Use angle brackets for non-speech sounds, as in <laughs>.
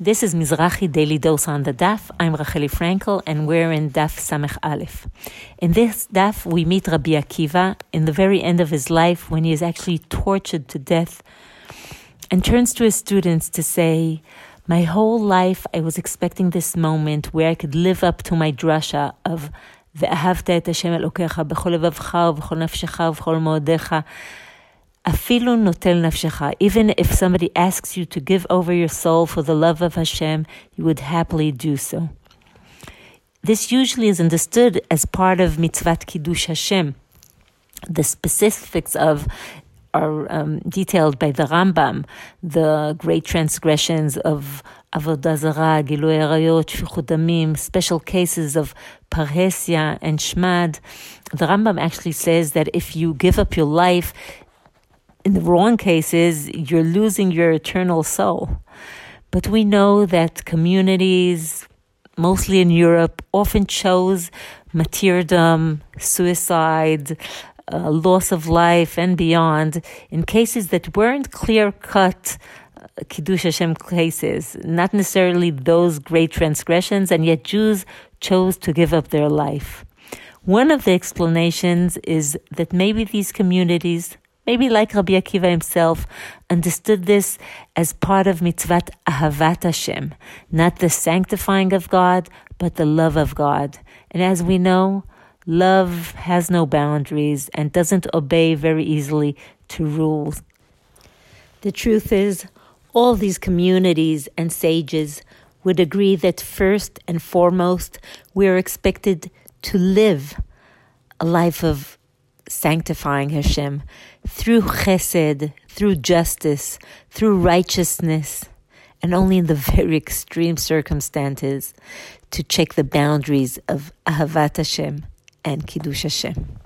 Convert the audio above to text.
This is Mizrachi Daily Dose on the Daf. I'm Racheli Frankel, and we're in Daf Samech Aleph. In this Daf, we meet Rabbi Akiva in the very end of his life when he is actually tortured to death and turns to his students to say, My whole life I was expecting this moment where I could live up to my drasha of ואהבת את השם אלוקיך בכל לבבך ובכל נפשך ובכל מאודיך even if somebody asks you to give over your soul for the love of Hashem, you would happily do so. This usually is understood as part of mitzvat kiddush Hashem. The specifics of are um, detailed by the Rambam, the great transgressions of avodah zarah, gilui arayot, shfichut special cases of parhesia and shmad. The Rambam actually says that if you give up your life in the wrong cases, you're losing your eternal soul. But we know that communities, mostly in Europe, often chose martyrdom, suicide, uh, loss of life, and beyond in cases that weren't clear cut. Uh, Kiddush Hashem cases, not necessarily those great transgressions, and yet Jews chose to give up their life. One of the explanations is that maybe these communities maybe like Rabbi Akiva himself, understood this as part of mitzvat ahavat Hashem, not the sanctifying of God, but the love of God. And as we know, love has no boundaries and doesn't obey very easily to rules. The truth is, all these communities and sages would agree that first and foremost, we are expected to live a life of sanctifying Hashem through chesed, through justice, through righteousness, and only in the <laughs> very extreme circumstances to check the boundaries of Ahavat Hashem and Kiddush Hashem.